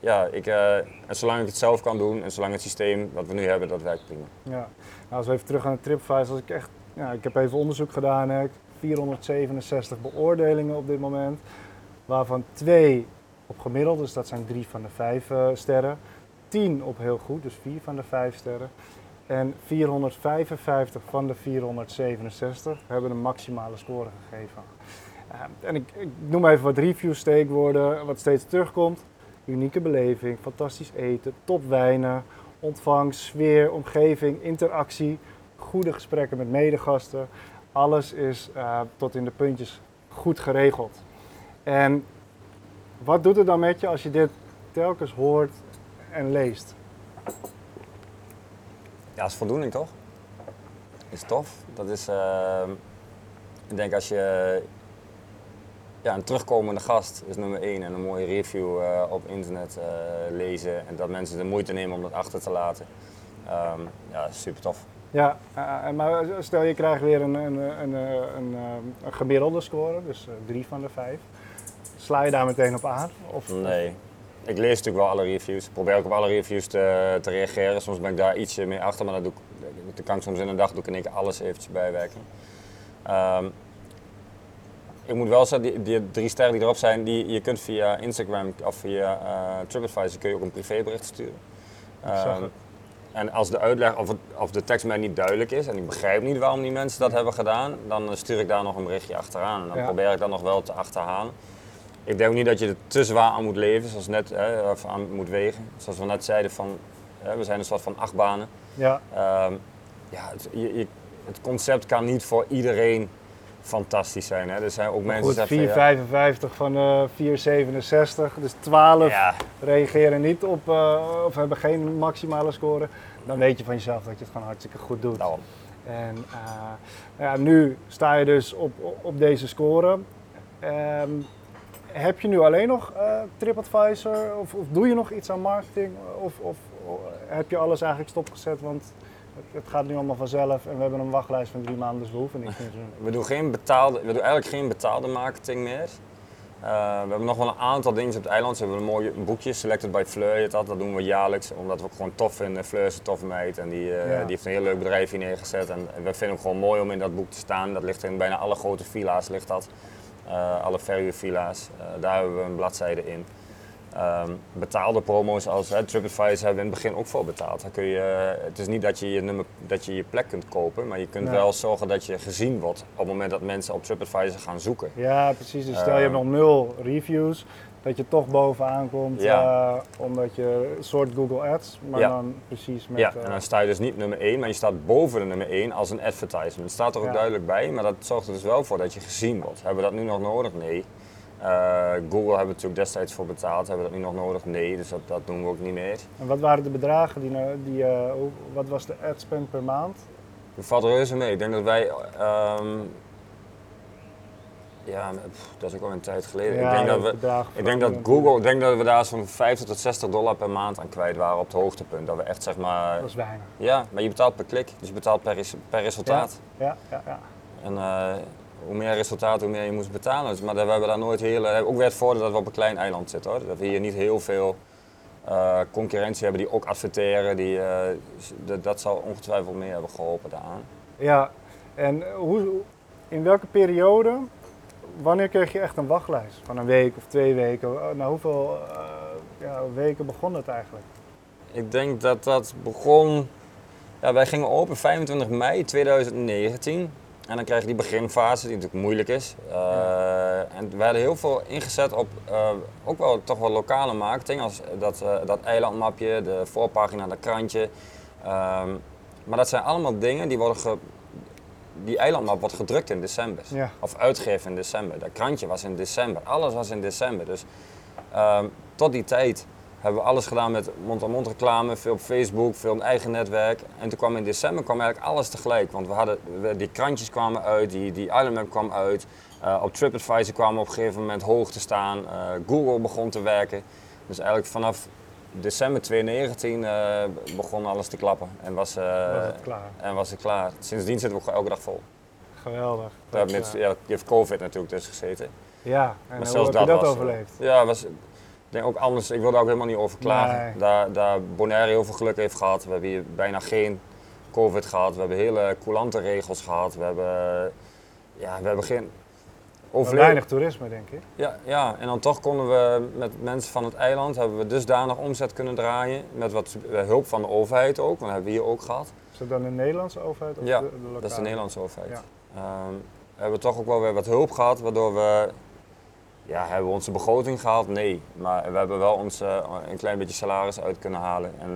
ja, ik, uh, en zolang ik het zelf kan doen en zolang het systeem wat we nu hebben, dat werkt prima. Ja. Nou, als we even terug aan de TripAdvisor, als ik echt, ja, ik heb even onderzoek gedaan, hè, 467 beoordelingen op dit moment, waarvan twee op gemiddeld, dus dat zijn drie van de vijf uh, sterren, 10 op heel goed, dus vier van de vijf sterren. En 455 van de 467 hebben een maximale score gegeven. Uh, en ik, ik, noem even wat review steekwoorden, wat steeds terugkomt unieke beleving, fantastisch eten, topwijnen, ontvangst, sfeer, omgeving, interactie, goede gesprekken met medegasten. Alles is uh, tot in de puntjes goed geregeld. En wat doet het dan met je als je dit telkens hoort en leest? Ja, dat is voldoening toch? Is tof. Dat is, uh, ik denk als je ja, een terugkomende gast is nummer één. En een mooie review uh, op internet uh, lezen. En dat mensen de moeite nemen om dat achter te laten. Um, ja, super tof. Ja, uh, maar stel je krijgt weer een, een, een, een, een gemiddelde score, dus drie van de vijf. Sla je daar meteen op aan? Of, nee. ik lees natuurlijk wel alle reviews. Ik probeer ook op alle reviews te, te reageren. Soms ben ik daar ietsje mee achter, maar dat doe ik, dan kan ik soms in een dag doe ik in één keer alles eventjes bijwerken. Ehm, ik moet wel zeggen, die, die drie sterren die erop zijn, die, je kunt via Instagram of via eh, TripAdvisor kun je ook een privébericht sturen. Ehm, en als de uitleg of, het- of de tekst mij niet duidelijk is en ik begrijp niet waarom die mensen dat hebben gedaan, dan eh, stuur ik daar nog een berichtje achteraan. En dan Ja. probeer ik dat nog wel te achterhalen. Ik denk ook niet dat je er te zwaar aan moet leven, zoals net, hè, of aan moet wegen. Zoals we net zeiden, van, hè, we zijn een soort van achtbanen. Ja, Ehm, ja, het, je, je- het concept kan niet voor iedereen fantastisch zijn. Hè. Er zijn ook mensen goed, die zeggen 4,55 van eh 4,67. Dus 12 ja, reageren niet op, eh, of hebben geen maximale score. Dan weet je van jezelf dat je het gewoon hartstikke goed doet. daarom. En eh, ja, nu sta je dus op, op deze score. Ehm, heb je nu alleen nog eh, TripAdvisor of, of doe je nog iets aan marketing? Of, of, of heb je alles eigenlijk stopgezet? Want het, gaat nu allemaal vanzelf en we hebben een wachtlijst van drie maanden, dus we hoeven niks meer te doen. We doen, geen betaalde, we doen eigenlijk geen betaalde marketing meer. Eh, we hebben nog wel een aantal dingen op het eiland. We hebben een mooi boekje, Selected by Fleur heet dat. Dat doen we jaarlijks, omdat we ook gewoon tof vinden. Fleur is een toffe meid en die, eh, Ja. die heeft een heel leuk bedrijf hier neergezet. En we vinden het gewoon mooi om in dat boek te staan. Dat ligt in bijna alle grote villa's, ligt dat. Eh, alle verhuurvilla's. Daar hebben we een bladzijde in. Ehm, betaalde promo's als hè, TripAdvisor hebben we in het begin ook voor betaald. Dan kun je, het is niet dat je je, nummer, dat je je plek kunt kopen, maar je kunt wel zorgen dat je gezien wordt op het moment dat mensen op TripAdvisor gaan zoeken. Ja, precies. Dus stel je hebt Ehm. nog nul reviews, dat je toch bovenaan komt, Ja. eh, omdat je soort Google Ads, maar Ja. dan precies met... ja, eh, en dan sta je dus niet nummer 1, maar je staat boven de nummer 1 als een advertisement. Het staat er ook duidelijk bij, maar dat zorgt er dus wel voor dat je gezien wordt. Hebben we dat nu nog nodig? Nee. Eh, Google hebben we natuurlijk destijds voor betaald. Hebben we dat nu nog nodig? Nee, dus dat, dat doen we ook niet meer. En wat waren de bedragen die, nou- die eh, wat was de ad spend per maand? Het valt reuze mee. Ik denk dat wij. ehm, ja, dat is ook al een tijd geleden. ik denk dat, we, ik denk dat Google, ik denk dat we daar zo'n 50 tot 60 dollar per maand aan kwijt waren op het hoogtepunt. Dat we echt zeg maar. Dat is weinig. Ja, maar je betaalt per klik, dus je betaalt per, per resultaat. Ja, ja, ja. En eh, hoe meer resultaat, hoe meer je moest betalen. Dus, maar we hebben daar nooit heel. Ook weer het voordeel dat we op een klein eiland zitten hoor. Dat we hier niet heel veel eh, concurrentie hebben die ook adverteren. Die, eh, dat, dat zal ongetwijfeld meer hebben geholpen daaraan. Ja, en hoe, in welke periode, wanneer kreeg je echt een wachtlijst? Van een week of twee weken? Nou, hoeveel eh, ja, weken begon het eigenlijk? Ik denk dat dat begon. Ja, wij gingen open 25 mei 2019. En dan krijg je die beginfase, die natuurlijk moeilijk is. Eh, En we hadden heel veel ingezet op eh, ook wel toch wel lokale marketing. Als dat, eh, dat eilandmapje, de voorpagina, dat krantje. Ehm, maar dat zijn allemaal dingen die worden. Ge, die eilandmap wordt gedrukt in december. Ja. Of uitgegeven in december. Dat krantje was in december. Alles was in december. Dus ehm, tot die tijd hebben we alles gedaan met mond-aan-mond reclame, veel op Facebook, veel een eigen netwerk. En toen kwam in december kwam eigenlijk alles tegelijk. Want we hadden, we- die krantjes kwamen uit, die, die Island Map kwam uit. Eh, op TripAdvisor kwamen we op een gegeven moment hoog te staan. Eh, Google begon te werken. Dus eigenlijk vanaf december 2019 eh, begon alles te klappen. En was, was het klaar? en was het klaar. Sindsdien zitten we elke dag vol. Geweldig. Met, ja, je heeft COVID natuurlijk tussen gezeten. ja, en Maar hoe zelfs heb je dat was, overleefd? Ja, was, denk ook anders. Ik wil daar ook helemaal niet over klagen. Nee. Daar, daar Bonaire heel veel geluk heeft gehad. We hebben hier bijna geen COVID gehad. We hebben hele coulante regels gehad. We hebben, ja, we hebben geen overleven. Weinig toerisme, denk ik. Ja, ja, en dan toch konden we met mensen van het eiland hebben we dusdanig omzet kunnen draaien. Met wat eh, hulp van de overheid ook, want dat hebben we hier ook gehad. Is dat dan de Nederlandse overheid of Ja, de, de lokale? Dat is de Nederlandse overheid. Ja. Ehm, we hebben toch ook wel weer wat hulp gehad, waardoor we... Ja, hebben we onze begroting gehaald? Nee. Maar we hebben wel ons eh, een klein beetje salaris uit kunnen halen. En eh,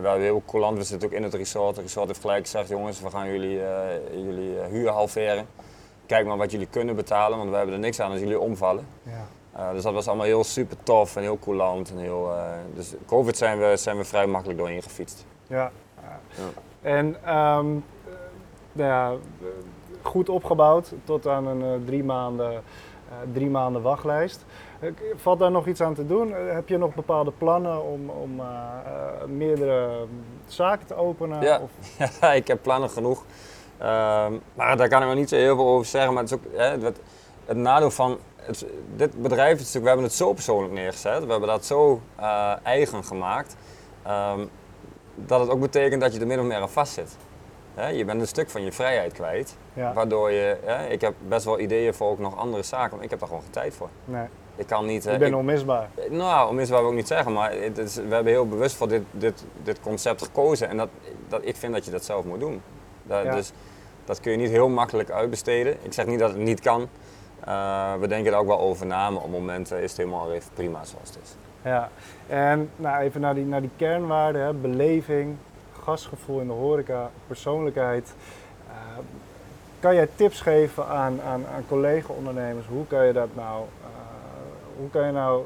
we hebben heel coulant, we zitten ook in het resort. Het resort heeft gelijk gezegd, jongens, we gaan jullie, eh, jullie huur halveren. Kijk maar wat jullie kunnen betalen, want we hebben er niks aan als jullie omvallen. Ja. Dus dat was allemaal heel super tof en heel coulant. En heel, dus COVID zijn we, zijn we vrij makkelijk doorheen gefietst. Ja. ja. En ehm, eh, nou ja, goed opgebouwd tot aan een drie, maanden, drie maanden wachtlijst. Eh, Valt daar nog iets aan te doen? Eh, Heb je nog bepaalde plannen om, om eh, eh, meerdere zaken te openen? Ja. Of, Ja, ik heb plannen genoeg. Ehm, maar daar kan ik nog niet zo heel veel over zeggen. Maar het is ook, hè, het nadeel van het, dit bedrijf is natuurlijk, we hebben het zo persoonlijk neergezet, we hebben dat zo eh, eigen gemaakt, ehm, dat het ook betekent dat je er min of meer aan vast zit. Hè, je bent een stuk van je vrijheid kwijt, Ja. waardoor je, hè, ik heb best wel ideeën voor ook nog andere zaken, maar ik heb daar gewoon geen tijd voor. Nee, Ik kan niet... je bent onmisbaar. nou, onmisbaar wil ik niet zeggen, maar het is, we hebben heel bewust voor dit, dit, dit concept gekozen en dat, dat, ik vind dat je dat zelf moet doen. Dat, Ja. Dus dat kun je niet heel makkelijk uitbesteden. Ik zeg niet dat het niet kan. Eh, we denken er ook wel over na, maar op momenten is het helemaal even prima zoals het is. Ja, en nou, even naar die, naar die kernwaarden, beleving, gastgevoel in de horeca, persoonlijkheid. Eh, kan jij tips geven aan, aan, aan collega-ondernemers? Hoe kan je dat nou, eh, hoe kan je nou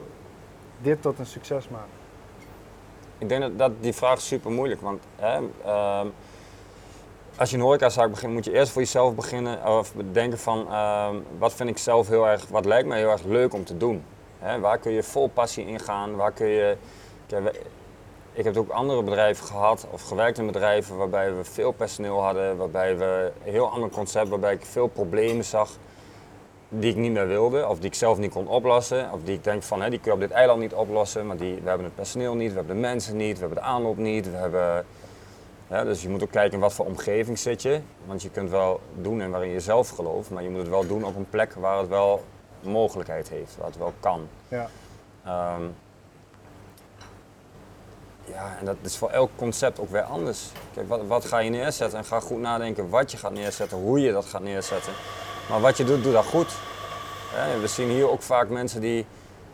dit tot een succes maken? Ik denk dat, dat die vraag super moeilijk, want hè, ehm, als je een horecazaak begint, moet je eerst voor jezelf beginnen of bedenken van ehm, wat vind ik zelf heel erg, wat lijkt mij heel erg leuk om te doen. Hè, waar kun je vol passie in gaan? Waar kun je, ik heb ook andere bedrijven gehad of gewerkt in bedrijven waarbij we veel personeel hadden, waarbij we een heel ander concept, waarbij ik veel problemen zag die ik niet meer wilde, of die ik zelf niet kon oplossen, of die ik denk van, hè, die kun je op dit eiland niet oplossen, maar die, we hebben het personeel niet, we hebben de mensen niet, we hebben de aanloop niet, we hebben... Ja, dus je moet ook kijken in wat voor omgeving zit je, want je kunt wel doen en waarin je zelf gelooft, maar je moet het wel doen op een plek waar het wel mogelijkheid heeft, waar het wel kan. Ja, Ehm, ja, en dat is voor elk concept ook weer anders. Kijk, wat, wat ga je neerzetten? En ga goed nadenken wat je gaat neerzetten, hoe je dat gaat neerzetten. Maar wat je doet, doe dat goed. We zien hier ook vaak mensen die,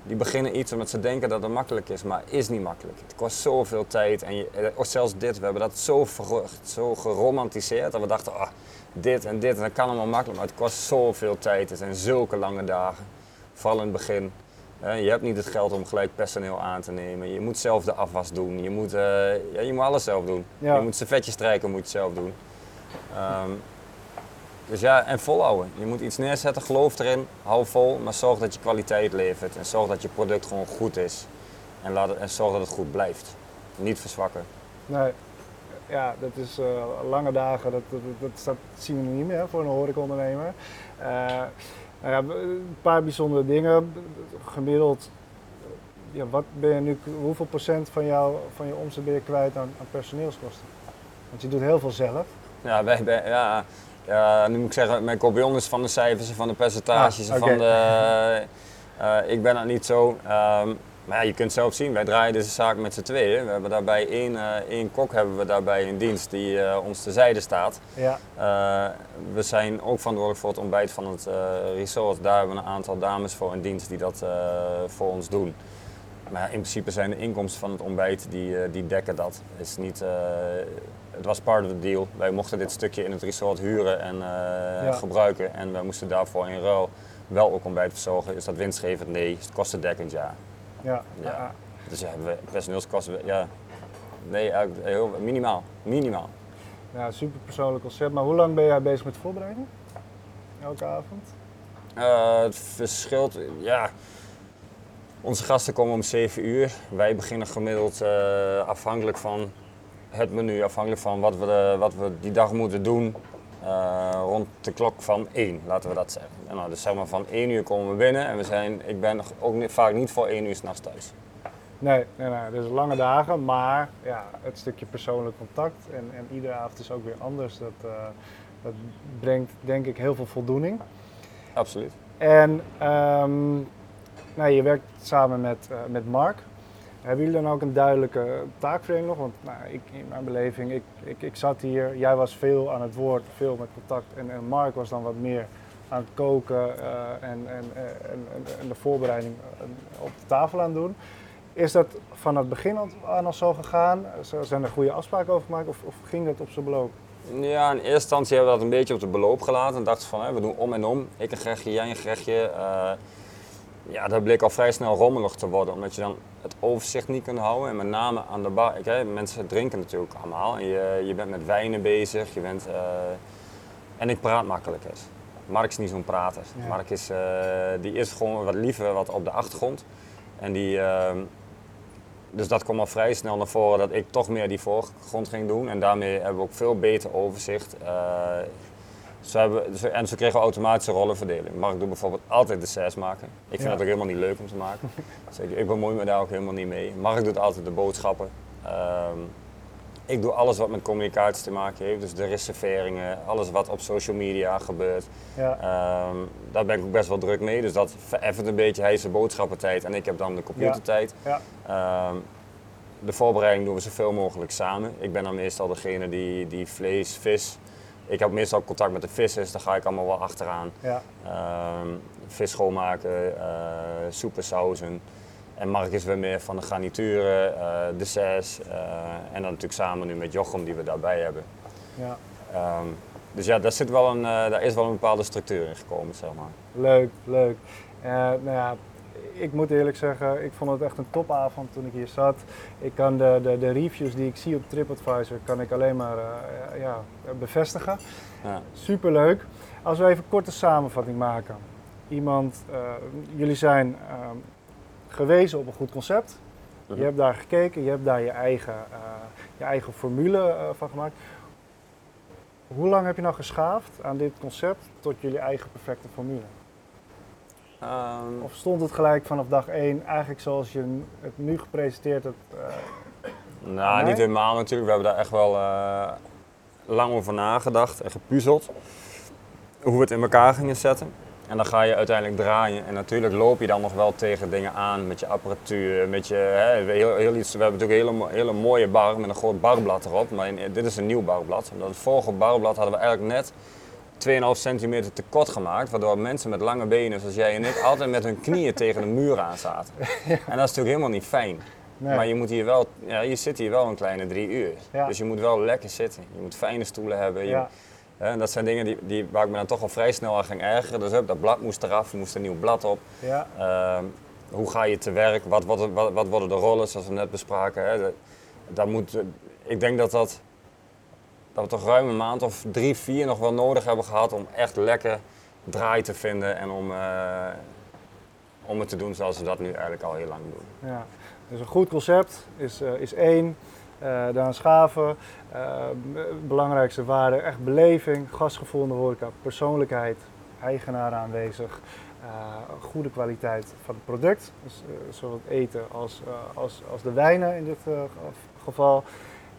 die beginnen iets omdat ze denken dat het makkelijk is, maar is niet makkelijk. Het kost zoveel tijd. En je, eh, ook zelfs dit, we hebben dat zo, verrucht, zo geromantiseerd dat we dachten, ah, dit en dit en dat kan allemaal makkelijk, maar het kost zoveel tijd. Het zijn zulke lange dagen, vooral in het begin. Je hebt niet het geld om gelijk personeel aan te nemen. Je moet zelf de afwas doen. Je moet, eh, ja, je moet alles zelf doen. Ja. Je moet servetjes strijken, moet je zelf doen. Ehm, dus ja, en volhouden. Je moet iets neerzetten, geloof erin, hou vol, maar zorg dat je kwaliteit levert. En zorg dat je product gewoon goed is. En, laat het, en zorg dat het goed blijft. Niet verzwakken. nee. Ja, dat is eh, lange dagen, dat, dat, dat, dat zien we niet meer voor een horecaondernemer. Eh nou ja, een paar bijzondere dingen. Gemiddeld, ja, wat ben je nu, hoeveel procent van, jou, van je omzet ben je kwijt aan, aan personeelskosten? Want je doet heel veel zelf. Ja, wij, ja, ja, nu moet ik zeggen, mijn kopjon is van de cijfers en van de percentages Ah, en van de... eh, ik ben dat niet zo. Ehm, maar ja, je kunt zelf zien, wij draaien deze zaak met z'n tweeën. We hebben daarbij één, eh, één kok hebben we daarbij in dienst die eh, ons terzijde staat. Ja, Eh, we zijn ook verantwoordelijk voor het ontbijt van het resort. Daar hebben we een aantal dames voor in dienst die dat voor ons doen. Maar in principe zijn de inkomsten van het ontbijt die, die dekken dat. Het, is niet, het was part of the deal. Wij mochten dit stukje in het resort huren en Ja. gebruiken. En wij moesten daarvoor in ruil wel ook ontbijt verzorgen. Is dat winstgevend? Nee. Is het kostendekkend? Ja. Ja, Ja. ja. Dus ja, we, personeelskosten, ja. Nee, eigenlijk heel, minimaal. Minimaal. Ja, super persoonlijk concept. Maar hoe lang ben jij bezig met voorbereiding? Elke avond? Eh, het verschilt, ja. Onze gasten komen om 7 uur. Wij beginnen gemiddeld eh, afhankelijk van het menu, afhankelijk van wat we, wat we die dag moeten doen. Eh, rond de klok van 1, laten we dat zeggen. En nou, dus zeg maar van 1 uur komen we binnen en we zijn, ik ben nog ook niet, vaak niet voor 1 uur s'nachts thuis. Nee, nee, nee, dus lange dagen, maar ja, het stukje persoonlijk contact en, en iedere avond is ook weer anders. Dat, eh, dat brengt denk ik heel veel voldoening. Absoluut. En ehm, nou, je werkt samen met, eh, met Mark. Hebben jullie dan ook een duidelijke taakverdeling nog? Want nou, ik, in mijn beleving, ik, ik, ik zat hier, jij was veel aan het woord, veel met contact. En, en Mark was dan wat meer aan het koken eh, eh, en, en, en de voorbereiding eh, op de tafel aan het doen. Is dat van het begin aan al zo gegaan? Zijn er goede afspraken over gemaakt of, of ging dat op zijn beloop? Ja, in eerste instantie hebben we dat een beetje op de beloop gelaten. En dachten van, hè, we doen om en om. Ik een gerechtje, jij een gerechtje. Ja, dat bleek al vrij snel rommelig te worden, omdat je dan het overzicht niet kunt houden. En met name aan de bar, ik, hè, mensen drinken natuurlijk allemaal. En je, je bent met wijnen bezig, je bent... eh, en ik praat makkelijker. Mark is niet zo'n prater. Ja. Mark is, eh, die is gewoon wat liever wat op de achtergrond. En die... ehm, dus dat kwam al vrij snel naar voren dat ik toch meer die voorgrond ging doen. En daarmee hebben we ook veel beter overzicht. Ze hebben, ze- en ze kregen automatische rollenverdeling. Mark doet bijvoorbeeld altijd de zes maken. Ik vind Ja. het ook helemaal niet leuk om te maken. Dus ik, bemoei me daar ook helemaal niet mee. Mark doet altijd de boodschappen. Ehm, ik doe alles wat met communicatie te maken heeft. Dus de reserveringen, alles wat op social media gebeurt. Ja, Ehm, daar ben ik ook best wel druk mee. Dus dat vereffent een beetje. Hij is de boodschappentijd en ik heb dan de computertijd. ja, Ehm, de voorbereiding doen we zoveel mogelijk samen. Ik ben dan meestal degene die, die vlees, vis. Ik heb meestal contact met de vissers, daar ga ik allemaal wel achteraan. ja, Ehm, vis schoonmaken, eh soepen, sauzen. En Mark is weer meer van de garnituren, eh desserts. eh, en dan natuurlijk samen nu met Jochem die we daarbij hebben. ja. Ehm, dus ja, daar, zit wel een, daar is wel een bepaalde structuur in gekomen, zeg maar. Leuk, leuk. Nou ja, ik moet eerlijk zeggen, ik vond het echt een topavond toen ik hier zat. Ik kan de, de, de reviews die ik zie op TripAdvisor, kan ik alleen maar eh, ja, bevestigen. Ja. Superleuk. Als we even een korte samenvatting maken. Iemand, eh, jullie zijn ehm, gewezen op een goed concept. Mhm. Je hebt daar gekeken, je hebt daar je eigen, eh, je eigen formule van gemaakt. Hoe lang heb je nou geschaafd aan dit concept tot jullie eigen perfecte formule? Ehm, Of stond het gelijk vanaf dag 1, eigenlijk zoals je het nu gepresenteerd hebt? eh, Nou, niet helemaal natuurlijk. We hebben daar echt wel eh, lang over nagedacht en gepuzzeld. Hoe we het in elkaar gingen zetten. En dan ga je uiteindelijk draaien. En natuurlijk loop je dan nog wel tegen dingen aan met je apparatuur. Met je, hè, heel, heel iets, we hebben natuurlijk een hele, mo- hele mooie bar met een groot barblad erop. Maar in- dit is een nieuw barblad. Omdat het vorige barblad hadden we eigenlijk net 2,5 centimeter te kort gemaakt. Waardoor mensen met lange benen, zoals jij en ik, altijd met hun knieën tegen de muur aan zaten. En dat is natuurlijk helemaal niet fijn. nee. Maar je, moet hier wel, ja, je zit hier wel een kleine drie uur. Ja. Dus je moet wel lekker zitten. Je moet fijne stoelen hebben. Je- ja, hè, en dat zijn dingen die, die, waar ik me dan toch al vrij snel aan ging ergeren. Dus hup, dat blad moest eraf, er moest een nieuw blad op. ja, Ehm, hoe ga je te werk? Wat, wat, wat, wat worden de rollen, zoals we net bespraken? Hè? Dat, dat moet, ik denk dat, dat, dat we toch ruim een maand of drie, vier nog wel nodig hebben gehad om echt lekker draai te vinden en om, eh, om het te doen zoals we dat nu eigenlijk al heel lang doen. ja. Dus een goed concept is, eh, is één. Eh dan schaven. Belangrijkste waarde, echt beleving, gastgevoel in de horeca, persoonlijkheid, eigenaar aanwezig. goede kwaliteit van het product, dus, zowel het eten als, als, als de wijnen in dit ge- geval.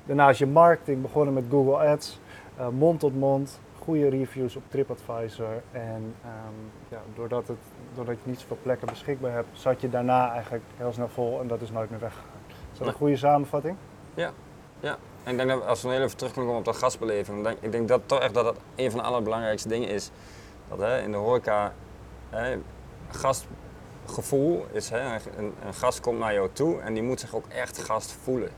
Daarnaast je marketing, begonnen met Google Ads, eh, mond tot mond, goede reviews op TripAdvisor. En ehm, ja, doordat, het, doordat je niet zoveel plekken beschikbaar hebt, zat je daarna eigenlijk heel snel vol en dat is nooit meer weggegaan. Is dat een goede samenvatting? En ik denk dat als we heel even terug kunnen komen op de gastbeleving, denk, ik denk dat toch echt dat dat een van de allerbelangrijkste dingen is. Dat hè, in de horeca, hè, gastgevoel is, hè, een, een gast komt naar jou toe en die moet zich ook echt gast voelen.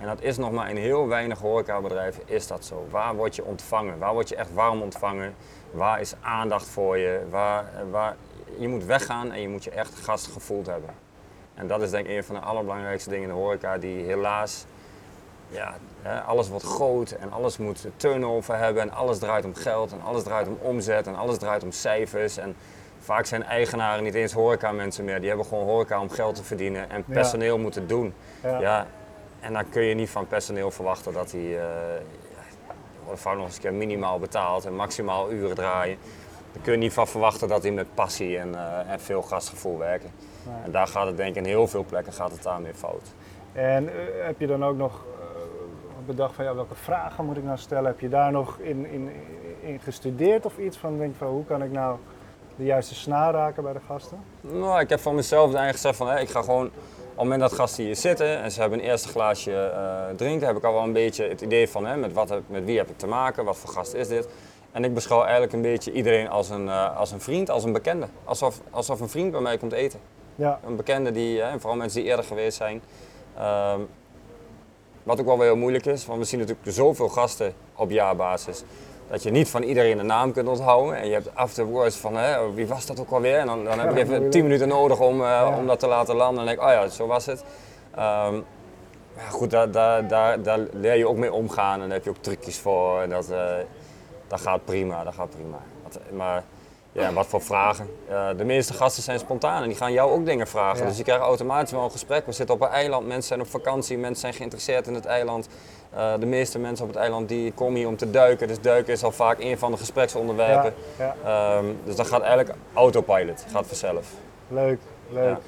En dat is nog maar in heel weinig horecabedrijven is dat zo. Waar word je ontvangen? Waar word je echt warm ontvangen? Waar is aandacht voor je? Waar, waar, je moet weggaan en je moet je echt gast gevoeld hebben. En dat is denk ik een van de allerbelangrijkste dingen in de horeca die helaas ja, alles wordt groot en alles moet turnover hebben en alles draait om geld en alles draait om omzet en alles draait om cijfers. En vaak zijn eigenaren niet eens horeca mensen meer, die hebben gewoon horeca om geld te verdienen en Ja. personeel moeten doen. Ja. Ja. En dan kun je niet van personeel verwachten dat die, eh ja, nog eens een keer minimaal betaald en maximaal uren draaien. Daar kun je niet van verwachten dat die met passie en, eh, en veel gastgevoel werken. Nee. En daar gaat het denk ik in heel veel plekken gaat het daarmee fout. En eh, heb je dan ook nog bedacht van ja, welke vragen moet ik nou stellen? Heb je daar nog in, in, in gestudeerd of iets van denk van hoe kan ik nou de juiste snaar raken bij de gasten? Nou, ik heb van mezelf eigenlijk gezegd van ik ga gewoon op het moment dat gasten hier zitten en ze hebben een eerste glaasje eh, drinken, heb ik al wel een beetje het idee van hè, met, wat, heb- met wie heb ik te maken, wat voor gast is dit. En ik beschouw eigenlijk een beetje iedereen als een, eh, als een vriend, als een bekende. Alsof, alsof een vriend bij mij komt eten. Ja, Een bekende die, hè, vooral mensen die eerder geweest zijn. Ehm, wat ook wel weer heel moeilijk is, want we zien natuurlijk zoveel gasten op jaarbasis. Dat je niet van iedereen de naam kunt onthouden. En je hebt afterwards van, hè, wie was dat ook alweer? En dan, dan heb je even. 10 minuten nodig om, eh, Ja. om dat te laten landen. En dan denk ik, oh ja, zo was het. Ehm, ja, goed, daar, daar, daar, daar leer je ook mee omgaan. En daar heb je ook trucjes voor. En dat, eh, dat gaat prima, dat gaat prima. Maar ja, wat voor vragen? Eh, de meeste gasten zijn spontaan en die gaan jou ook dingen vragen. Ja. Dus je krijgt automatisch wel een gesprek. We zitten op een eiland, mensen zijn op vakantie, mensen zijn geïnteresseerd in het eiland. Eh, de meeste mensen op het eiland die komen hier om te duiken. Dus duiken is al vaak een van de gespreksonderwerpen. Ja, ja. Ehm, dus dat gaat eigenlijk autopilot, gaat vanzelf. Leuk, leuk. Ja.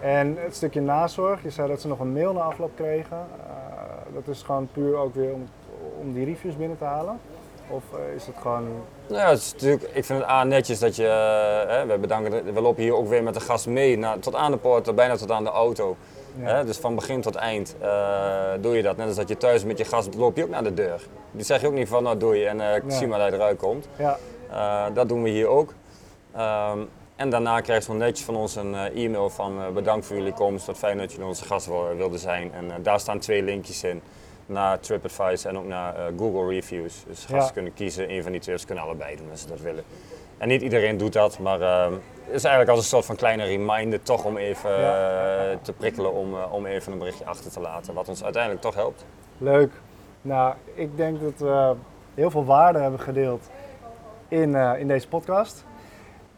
En het stukje nazorg, je zei dat ze nog een mail na afloop kregen. Eh, dat is gewoon puur ook weer om, om die reviews binnen te halen? Of eh, is het gewoon... Nou ja, het is natuurlijk, ik vind het A netjes dat je, hè, we bedanken, we lopen hier ook weer met de gast mee naar, tot aan de poort, bijna tot aan de auto. Hè, dus van begin tot eind eh, doe je dat. Net als dat je thuis met je gast loop je ook naar de deur. Die zeg je ook niet van nou doe je en eh, ik zie maar dat je eruit komt. Ja, Eh, dat doen we hier ook. Ehm, en daarna krijg je zo netjes van ons een e-mail van bedankt voor jullie komst, wat fijn dat jullie onze gast wil- wilden zijn. En daar staan twee linkjes in naar TripAdvisor en ook naar eh, Google Reviews. Dus gasten Ja. kunnen kiezen, een van die twee, ze kunnen allebei doen als ze dat willen. En niet iedereen doet dat, maar ehm, het is eigenlijk als een soort van kleine reminder toch om even Ja. eh, te prikkelen om, eh, om even een berichtje achter te laten, wat ons uiteindelijk toch helpt. leuk. Nou, ik denk dat we heel veel waarde hebben gedeeld in, in deze podcast.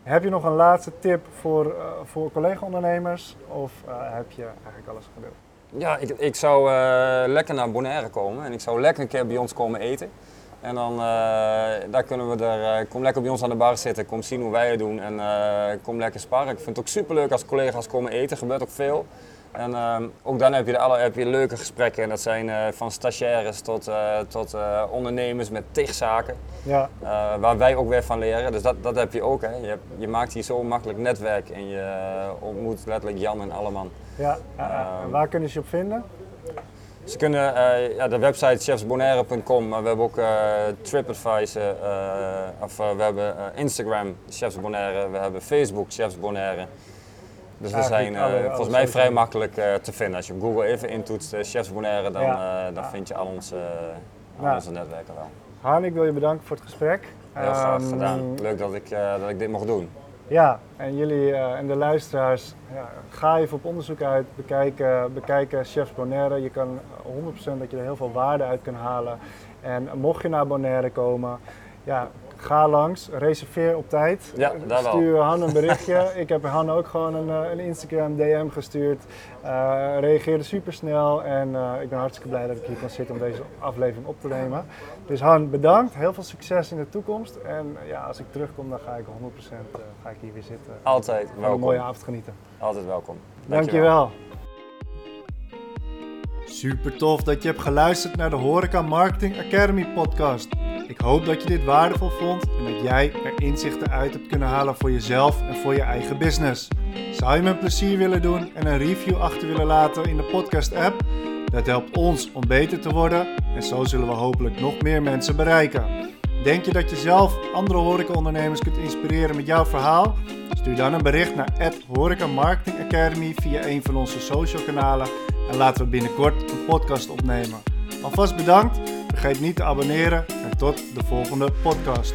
Heb je nog een laatste tip voor, voor collega-ondernemers? Of heb je eigenlijk alles gedeeld? Ja, ik, ik zou eh, lekker naar Bonaire komen en ik zou lekker een keer bij ons komen eten. En dan eh, daar kunnen we er, eh, kom lekker bij ons aan de bar zitten, kom zien hoe wij het doen en kom lekker sparren. Ik vind het ook superleuk als collega's komen eten, gebeurt ook veel. En ehm, ook dan heb je, de alle, heb je leuke gesprekken en dat zijn eh, van stagiaires tot, eh, tot eh, ondernemers met tig zaken. Ja, waar wij ook weer van leren. Dus dat, dat heb je ook. Hè. Je, hebt- je maakt hier zo makkelijk netwerk en je ontmoet letterlijk Jan en Alleman. ja, ja. En Ehm, waar kunnen ze je op vinden? Ze kunnen ja, de website chefsbonaire.com, maar we hebben ook TripAdvisor, of we hebben Instagram Chefs Bonaire, we hebben Facebook Chefs Bonaire. Dus we zijn eh, alle- alle volgens mij vrij makkelijk eh, te vinden. Als je op Google even intoetst eh, Chefs Bonaire, dan, eh, dan vind je al onze, al onze netwerken wel. Han, ik wil je bedanken voor het gesprek. Heel graag Ehm, gedaan. Leuk dat ik, eh, dat ik dit mocht doen. Ja, en jullie eh, en de luisteraars, ja, ga even op onderzoek uit, bekijken, bekijken Chefs Bonaire. Je kan 100% dat je er heel veel waarde uit kan halen. En mocht je naar Bonaire komen, ja, ga langs, reserveer op tijd. Ja, daar wel. Stuur Han een berichtje. Ik heb Han ook gewoon een, eh, een Instagram DM gestuurd. Eh reageerde super snel en eh, ik ben hartstikke blij dat ik hier kan zitten om deze aflevering op te nemen. Dus Han, bedankt. Heel veel succes in de toekomst. En ja, als ik terugkom, dan ga ik 100% eh, ga ik hier weer zitten. Altijd Van een welkom. mooie avond genieten. Altijd welkom. Dankjewel. Super tof dat je hebt geluisterd naar de Horeca Marketing Academy podcast. Ik hoop dat je dit waardevol vond en dat jij er inzichten uit hebt kunnen halen voor jezelf en voor je eigen business. Zou je me een plezier willen doen en een review achter willen laten in de podcast app? Dat helpt ons om beter te worden en zo zullen we hopelijk nog meer mensen bereiken. Denk je dat je zelf andere horecaondernemers kunt inspireren met jouw verhaal? Stuur dan een bericht naar Horeca Marketing Academy via een van onze social kanalen en laten we binnenkort een podcast opnemen. Alvast bedankt, vergeet niet te abonneren en tot de volgende podcast.